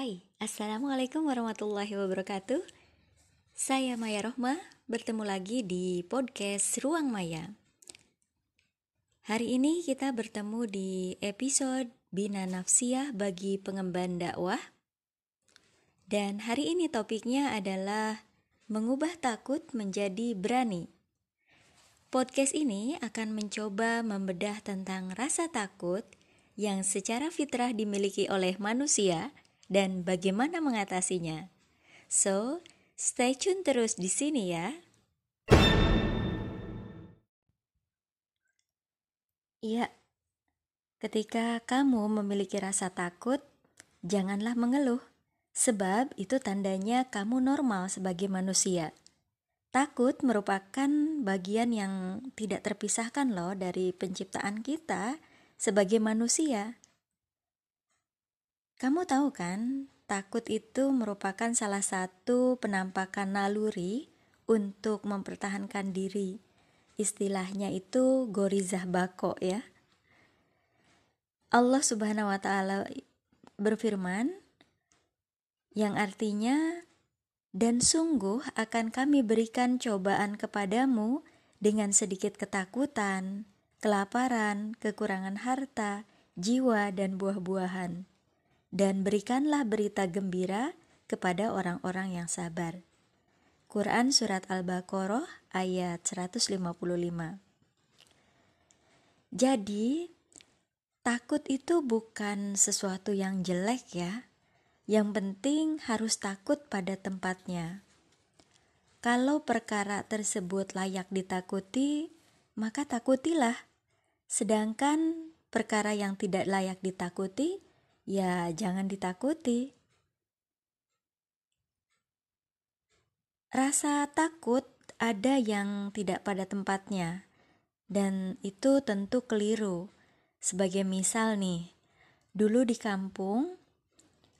Hai, Assalamualaikum warahmatullahi wabarakatuh. Saya Maya Rohmah, bertemu lagi di podcast Ruang Maya. Hari ini kita bertemu di episode Bina Nafsiyah bagi pengemban dakwah. Dan hari ini topiknya adalah Mengubah takut menjadi berani. Podcast ini akan mencoba membedah tentang rasa takut yang secara fitrah dimiliki oleh manusia dan bagaimana mengatasinya. So, stay tune terus di sini ya. Iya, ketika kamu memiliki rasa takut, janganlah mengeluh, sebab itu tandanya kamu normal sebagai manusia. Takut merupakan bagian yang tidak terpisahkan loh dari penciptaan kita sebagai manusia. Kamu tahu kan, takut itu merupakan salah satu penampakan naluri untuk mempertahankan diri. Istilahnya itu gorizah bako ya. Allah Subhanahu wa taala berfirman yang artinya dan sungguh akan kami berikan cobaan kepadamu dengan sedikit ketakutan, kelaparan, kekurangan harta, jiwa dan buah-buahan dan berikanlah berita gembira kepada orang-orang yang sabar. Quran Surat Al-Baqarah ayat 155 Jadi, takut itu bukan sesuatu yang jelek ya. Yang penting harus takut pada tempatnya. Kalau perkara tersebut layak ditakuti, maka takutilah. Sedangkan perkara yang tidak layak ditakuti, ya jangan ditakuti. Rasa takut ada yang tidak pada tempatnya, dan itu tentu keliru. Sebagai misal nih, dulu di kampung,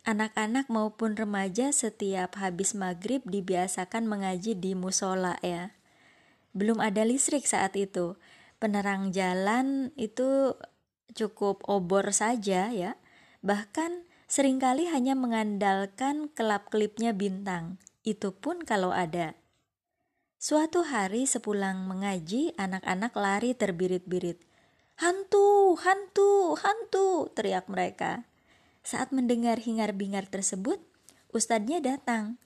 anak-anak maupun remaja setiap habis maghrib dibiasakan mengaji di musola ya. Belum ada listrik saat itu, penerang jalan itu cukup obor saja ya bahkan sering kali hanya mengandalkan kelap-kelipnya bintang, itu pun kalau ada. Suatu hari sepulang mengaji, anak-anak lari terbirit-birit. Hantu, hantu, hantu, teriak mereka. Saat mendengar hingar-bingar tersebut, ustadznya datang.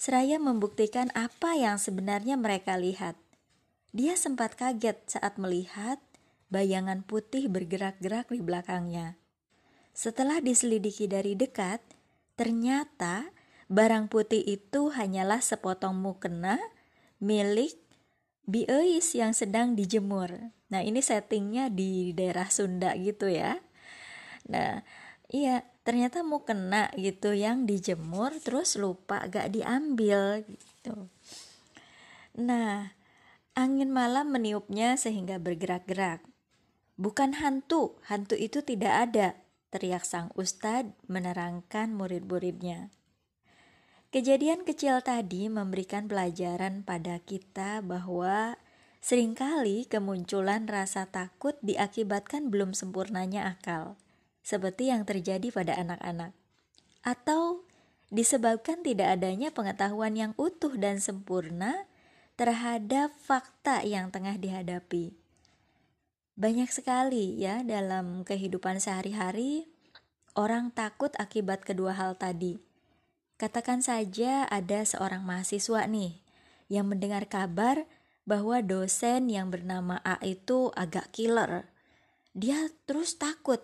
Seraya membuktikan apa yang sebenarnya mereka lihat. Dia sempat kaget saat melihat bayangan putih bergerak-gerak di belakangnya. Setelah diselidiki dari dekat, ternyata barang putih itu hanyalah sepotong mukena milik Bieis yang sedang dijemur. Nah, ini settingnya di daerah Sunda gitu ya. Nah, iya, ternyata mukena gitu yang dijemur terus lupa gak diambil gitu. Nah, angin malam meniupnya sehingga bergerak-gerak. Bukan hantu, hantu itu tidak ada, teriak sang ustad menerangkan murid-muridnya. Kejadian kecil tadi memberikan pelajaran pada kita bahwa sering kali kemunculan rasa takut diakibatkan belum sempurnanya akal, seperti yang terjadi pada anak-anak, atau disebabkan tidak adanya pengetahuan yang utuh dan sempurna terhadap fakta yang tengah dihadapi. Banyak sekali ya dalam kehidupan sehari-hari orang takut akibat kedua hal tadi. Katakan saja ada seorang mahasiswa nih yang mendengar kabar bahwa dosen yang bernama A itu agak killer. Dia terus takut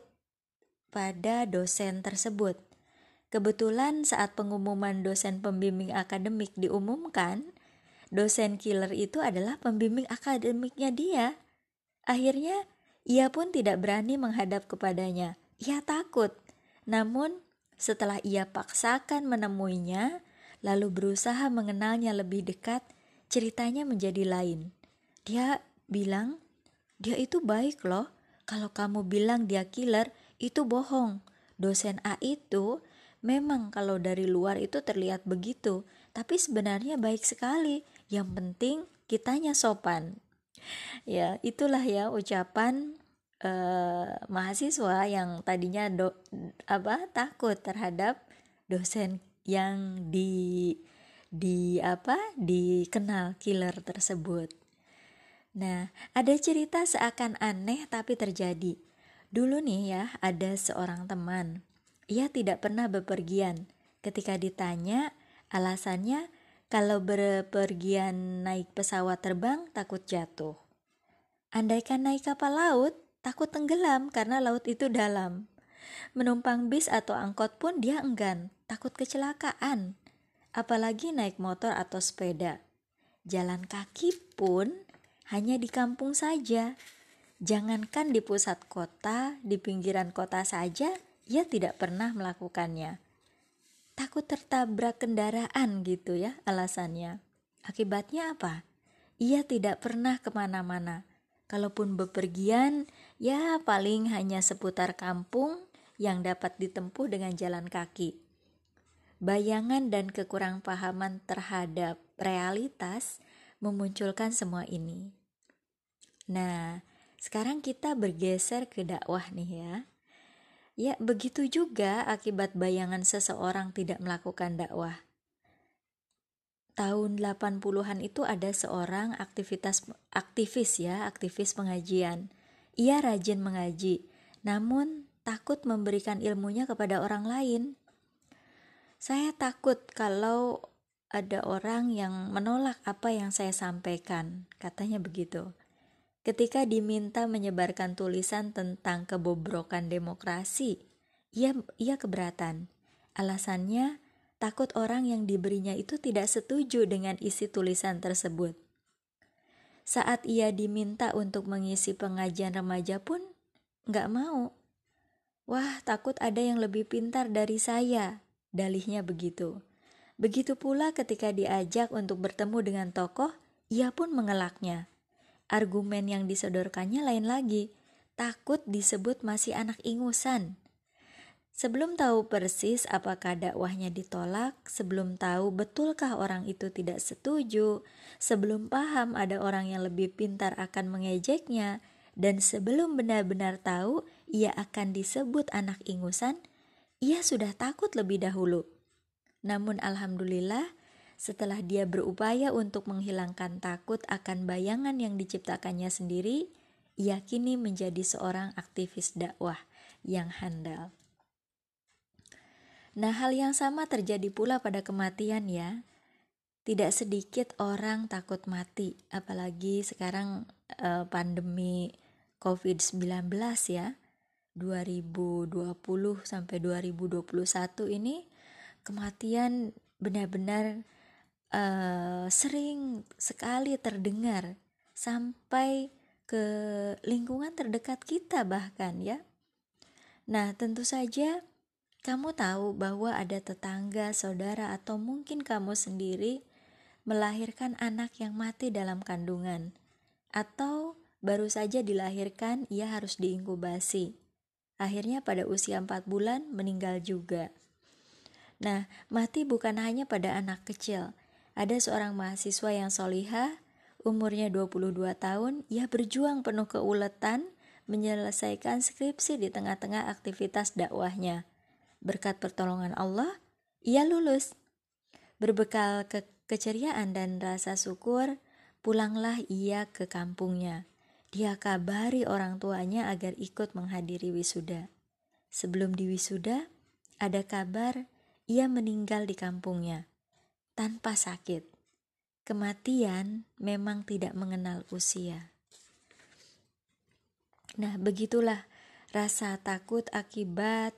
pada dosen tersebut. Kebetulan saat pengumuman dosen pembimbing akademik diumumkan, dosen killer itu adalah pembimbing akademiknya dia. Akhirnya, ia pun tidak berani menghadap kepadanya. Ia takut. Namun, setelah ia paksakan menemuinya, lalu berusaha mengenalnya lebih dekat, ceritanya menjadi lain. Dia bilang, "Dia itu baik loh. Kalau kamu bilang dia killer, itu bohong. Dosen A itu memang kalau dari luar itu terlihat begitu, tapi sebenarnya baik sekali. Yang penting kitanya sopan." ya itulah ya ucapan uh, mahasiswa yang tadinya do, apa takut terhadap dosen yang di di apa dikenal killer tersebut. Nah, ada cerita seakan aneh tapi terjadi. Dulu nih ya, ada seorang teman. Ia tidak pernah bepergian. Ketika ditanya, alasannya kalau berpergian naik pesawat terbang takut jatuh. Andaikan naik kapal laut, takut tenggelam karena laut itu dalam. Menumpang bis atau angkot pun dia enggan, takut kecelakaan. Apalagi naik motor atau sepeda. Jalan kaki pun hanya di kampung saja. Jangankan di pusat kota, di pinggiran kota saja, ia tidak pernah melakukannya takut tertabrak kendaraan gitu ya alasannya. Akibatnya apa? Ia tidak pernah ke mana-mana. Kalaupun bepergian, ya paling hanya seputar kampung yang dapat ditempuh dengan jalan kaki. Bayangan dan kekurang pahaman terhadap realitas memunculkan semua ini. Nah, sekarang kita bergeser ke dakwah nih ya. Ya, begitu juga akibat bayangan seseorang tidak melakukan dakwah. Tahun 80-an itu ada seorang aktivitas aktivis ya, aktivis pengajian. Ia rajin mengaji, namun takut memberikan ilmunya kepada orang lain. Saya takut kalau ada orang yang menolak apa yang saya sampaikan, katanya begitu. Ketika diminta menyebarkan tulisan tentang kebobrokan demokrasi, ia, ia keberatan. Alasannya, takut orang yang diberinya itu tidak setuju dengan isi tulisan tersebut. Saat ia diminta untuk mengisi pengajian remaja pun, nggak mau. Wah, takut ada yang lebih pintar dari saya, dalihnya begitu. Begitu pula ketika diajak untuk bertemu dengan tokoh, ia pun mengelaknya. Argumen yang disodorkannya lain lagi, takut disebut masih anak ingusan. Sebelum tahu persis apakah dakwahnya ditolak, sebelum tahu betulkah orang itu tidak setuju, sebelum paham ada orang yang lebih pintar akan mengejeknya, dan sebelum benar-benar tahu ia akan disebut anak ingusan, ia sudah takut lebih dahulu. Namun alhamdulillah, setelah dia berupaya untuk menghilangkan takut akan bayangan yang diciptakannya sendiri, ia kini menjadi seorang aktivis dakwah yang handal. Nah, hal yang sama terjadi pula pada kematian ya. Tidak sedikit orang takut mati, apalagi sekarang eh, pandemi COVID-19 ya. 2020 sampai 2021 ini kematian benar-benar uh, sering sekali terdengar sampai ke lingkungan terdekat kita bahkan ya. Nah, tentu saja kamu tahu bahwa ada tetangga, saudara atau mungkin kamu sendiri melahirkan anak yang mati dalam kandungan atau baru saja dilahirkan ia harus diinkubasi. Akhirnya pada usia 4 bulan meninggal juga. Nah, mati bukan hanya pada anak kecil, ada seorang mahasiswa yang solihah, umurnya 22 tahun, ia berjuang penuh keuletan menyelesaikan skripsi di tengah-tengah aktivitas dakwahnya. Berkat pertolongan Allah, ia lulus. Berbekal ke keceriaan dan rasa syukur, pulanglah ia ke kampungnya. Dia kabari orang tuanya agar ikut menghadiri wisuda. Sebelum di wisuda, ada kabar ia meninggal di kampungnya tanpa sakit. Kematian memang tidak mengenal usia. Nah, begitulah rasa takut akibat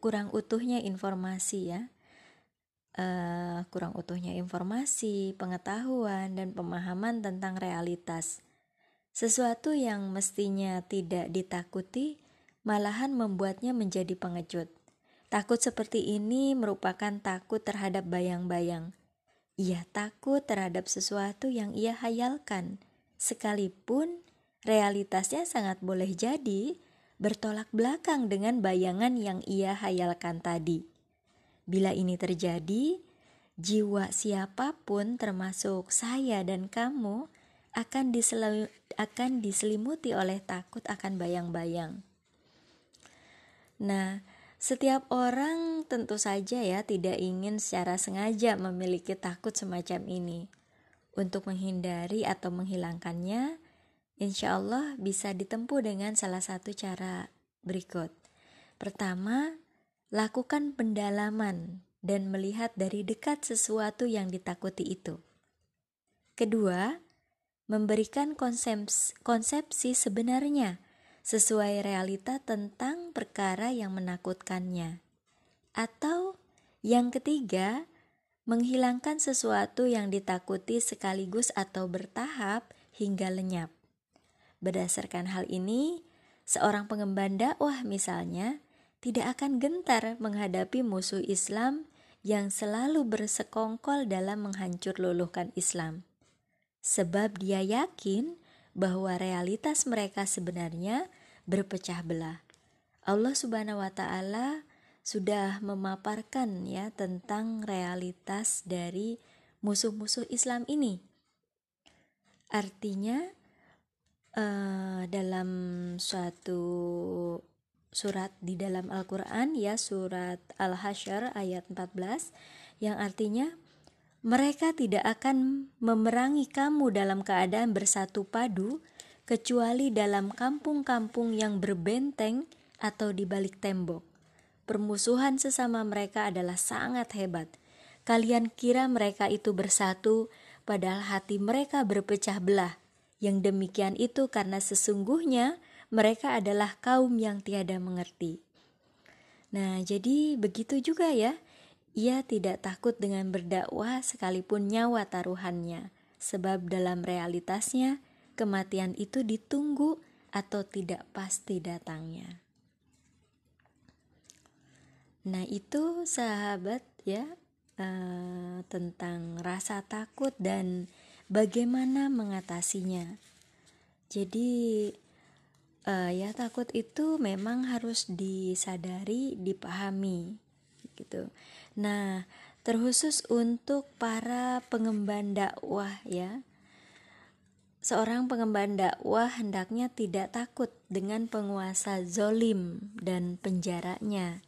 kurang utuhnya informasi ya. Uh, kurang utuhnya informasi, pengetahuan, dan pemahaman tentang realitas. Sesuatu yang mestinya tidak ditakuti, malahan membuatnya menjadi pengejut. Takut seperti ini merupakan takut terhadap bayang-bayang, ia takut terhadap sesuatu yang ia hayalkan, sekalipun realitasnya sangat boleh jadi bertolak belakang dengan bayangan yang ia hayalkan tadi. Bila ini terjadi, jiwa siapa pun termasuk saya dan kamu akan, disel akan diselimuti oleh takut akan bayang-bayang. Nah, Setiap orang tentu saja ya tidak ingin secara sengaja memiliki takut semacam ini. Untuk menghindari atau menghilangkannya, insya Allah bisa ditempuh dengan salah satu cara berikut. Pertama, lakukan pendalaman dan melihat dari dekat sesuatu yang ditakuti itu. Kedua, memberikan konsepsi, konsepsi sebenarnya sesuai realita tentang perkara yang menakutkannya. Atau yang ketiga, menghilangkan sesuatu yang ditakuti sekaligus atau bertahap hingga lenyap. Berdasarkan hal ini, seorang pengemban dakwah misalnya tidak akan gentar menghadapi musuh Islam yang selalu bersekongkol dalam menghancur luluhkan Islam. Sebab dia yakin bahwa realitas mereka sebenarnya berpecah belah. Allah Subhanahu wa taala sudah memaparkan ya tentang realitas dari musuh-musuh Islam ini. Artinya uh, dalam suatu surat di dalam Al-Qur'an ya surat Al-Hasyr ayat 14 yang artinya mereka tidak akan memerangi kamu dalam keadaan bersatu padu, kecuali dalam kampung-kampung yang berbenteng atau di balik tembok. Permusuhan sesama mereka adalah sangat hebat. Kalian kira mereka itu bersatu, padahal hati mereka berpecah belah. Yang demikian itu karena sesungguhnya mereka adalah kaum yang tiada mengerti. Nah, jadi begitu juga ya ia tidak takut dengan berdakwah sekalipun nyawa taruhannya, sebab dalam realitasnya kematian itu ditunggu atau tidak pasti datangnya. Nah, itu sahabat ya uh, tentang rasa takut dan bagaimana mengatasinya. Jadi uh, ya takut itu memang harus disadari, dipahami gitu. Nah, terkhusus untuk para pengemban dakwah ya. Seorang pengemban dakwah hendaknya tidak takut dengan penguasa zolim dan penjaranya.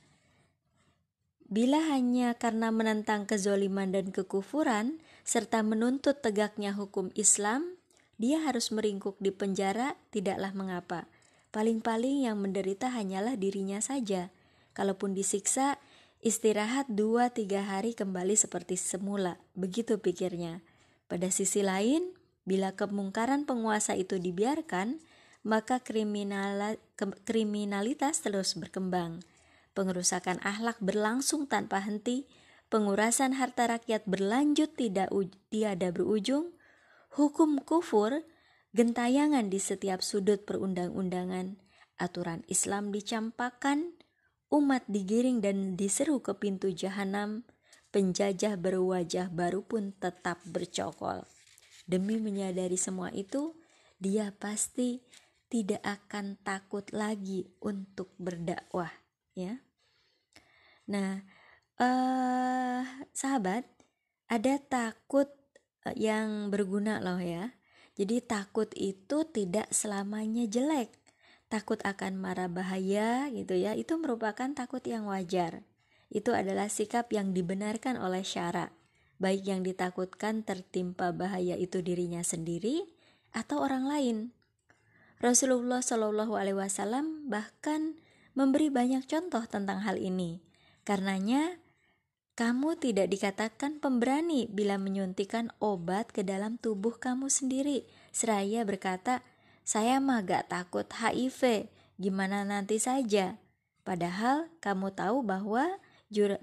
Bila hanya karena menentang kezoliman dan kekufuran, serta menuntut tegaknya hukum Islam, dia harus meringkuk di penjara, tidaklah mengapa. Paling-paling yang menderita hanyalah dirinya saja. Kalaupun disiksa, Istirahat dua tiga hari kembali seperti semula, begitu pikirnya. Pada sisi lain, bila kemungkaran penguasa itu dibiarkan, maka kriminalitas terus berkembang. Pengerusakan akhlak berlangsung tanpa henti, pengurasan harta rakyat berlanjut tidak tiada berujung, hukum kufur gentayangan di setiap sudut perundang-undangan, aturan Islam dicampakkan, Umat digiring dan diseru ke pintu jahanam, penjajah berwajah baru pun tetap bercokol. Demi menyadari semua itu, dia pasti tidak akan takut lagi untuk berdakwah, ya. Nah, uh, sahabat, ada takut eh, yang berguna loh ya. Jadi takut itu tidak selamanya jelek. Takut akan marah bahaya gitu ya itu merupakan takut yang wajar. Itu adalah sikap yang dibenarkan oleh syara. Baik yang ditakutkan tertimpa bahaya itu dirinya sendiri atau orang lain. Rasulullah Shallallahu Alaihi Wasallam bahkan memberi banyak contoh tentang hal ini. Karenanya kamu tidak dikatakan pemberani bila menyuntikkan obat ke dalam tubuh kamu sendiri seraya berkata saya mah gak takut HIV, gimana nanti saja. Padahal kamu tahu bahwa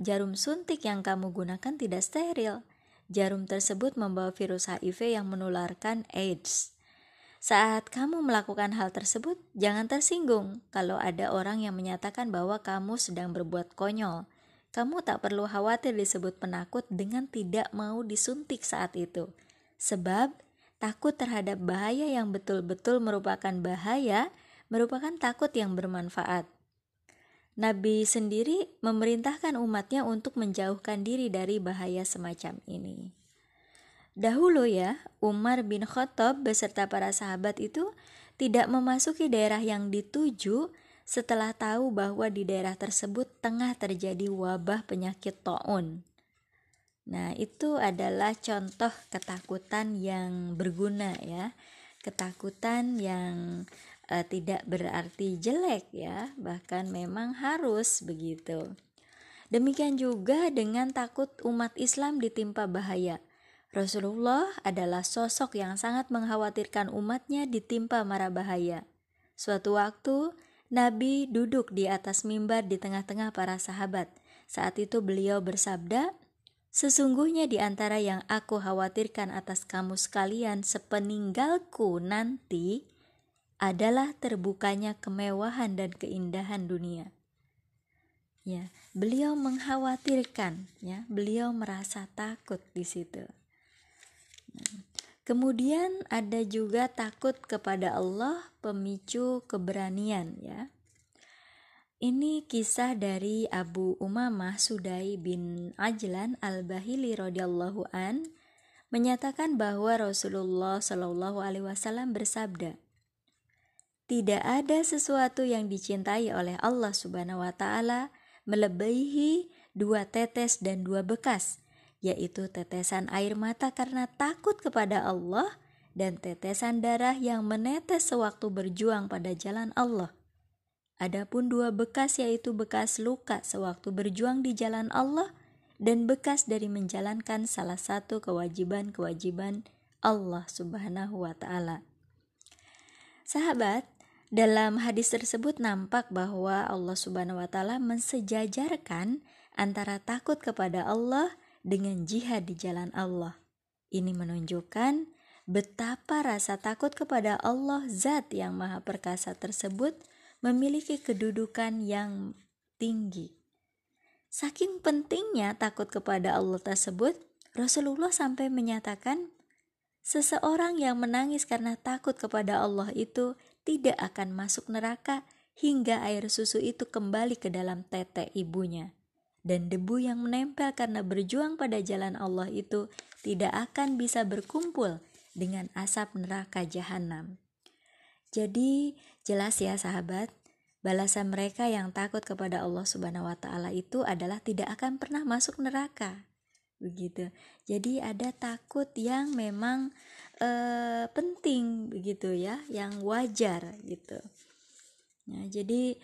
jarum suntik yang kamu gunakan tidak steril. Jarum tersebut membawa virus HIV yang menularkan AIDS. Saat kamu melakukan hal tersebut, jangan tersinggung kalau ada orang yang menyatakan bahwa kamu sedang berbuat konyol. Kamu tak perlu khawatir disebut penakut dengan tidak mau disuntik saat itu. Sebab Takut terhadap bahaya yang betul-betul merupakan bahaya, merupakan takut yang bermanfaat. Nabi sendiri memerintahkan umatnya untuk menjauhkan diri dari bahaya semacam ini. Dahulu ya, Umar bin Khattab beserta para sahabat itu tidak memasuki daerah yang dituju setelah tahu bahwa di daerah tersebut tengah terjadi wabah penyakit taun. Nah, itu adalah contoh ketakutan yang berguna ya. Ketakutan yang uh, tidak berarti jelek ya, bahkan memang harus begitu. Demikian juga dengan takut umat Islam ditimpa bahaya. Rasulullah adalah sosok yang sangat mengkhawatirkan umatnya ditimpa mara bahaya. Suatu waktu, Nabi duduk di atas mimbar di tengah-tengah para sahabat. Saat itu beliau bersabda, Sesungguhnya di antara yang aku khawatirkan atas kamu sekalian sepeninggalku nanti adalah terbukanya kemewahan dan keindahan dunia. Ya, beliau mengkhawatirkan, ya, beliau merasa takut di situ. Kemudian ada juga takut kepada Allah pemicu keberanian ya. Ini kisah dari Abu Umamah Sudai bin Ajlan Al-Bahili radhiyallahu an menyatakan bahwa Rasulullah Shallallahu alaihi wasallam bersabda, "Tidak ada sesuatu yang dicintai oleh Allah Subhanahu wa taala melebihi dua tetes dan dua bekas yaitu tetesan air mata karena takut kepada Allah dan tetesan darah yang menetes sewaktu berjuang pada jalan Allah. Adapun dua bekas yaitu bekas luka sewaktu berjuang di jalan Allah dan bekas dari menjalankan salah satu kewajiban-kewajiban Allah Subhanahu wa taala. Sahabat, dalam hadis tersebut nampak bahwa Allah Subhanahu wa taala mensejajarkan antara takut kepada Allah dengan jihad di jalan Allah. Ini menunjukkan betapa rasa takut kepada Allah Zat yang Maha Perkasa tersebut memiliki kedudukan yang tinggi. Saking pentingnya takut kepada Allah tersebut, Rasulullah sampai menyatakan, seseorang yang menangis karena takut kepada Allah itu tidak akan masuk neraka hingga air susu itu kembali ke dalam tete ibunya dan debu yang menempel karena berjuang pada jalan Allah itu tidak akan bisa berkumpul dengan asap neraka jahanam. Jadi, jelas ya sahabat, balasan mereka yang takut kepada Allah Subhanahu wa taala itu adalah tidak akan pernah masuk neraka. Begitu. Jadi ada takut yang memang eh, penting begitu ya, yang wajar gitu. Nah, jadi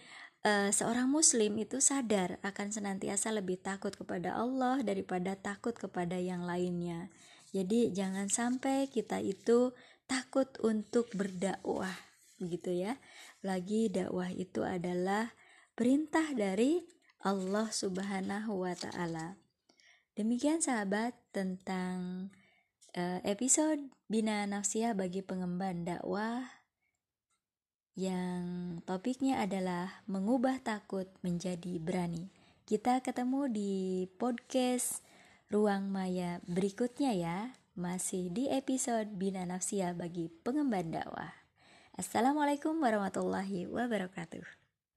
uh, seorang muslim itu sadar akan senantiasa lebih takut kepada Allah daripada takut kepada yang lainnya. Jadi jangan sampai kita itu takut untuk berdakwah begitu ya. Lagi dakwah itu adalah perintah dari Allah Subhanahu wa taala. Demikian sahabat tentang uh, episode Bina Nafsiyah bagi pengemban dakwah yang topiknya adalah mengubah takut menjadi berani. Kita ketemu di podcast Ruang Maya berikutnya ya, masih di episode Bina Nafsia bagi pengemban dakwah. Assalamualaikum warahmatullahi wabarakatuh.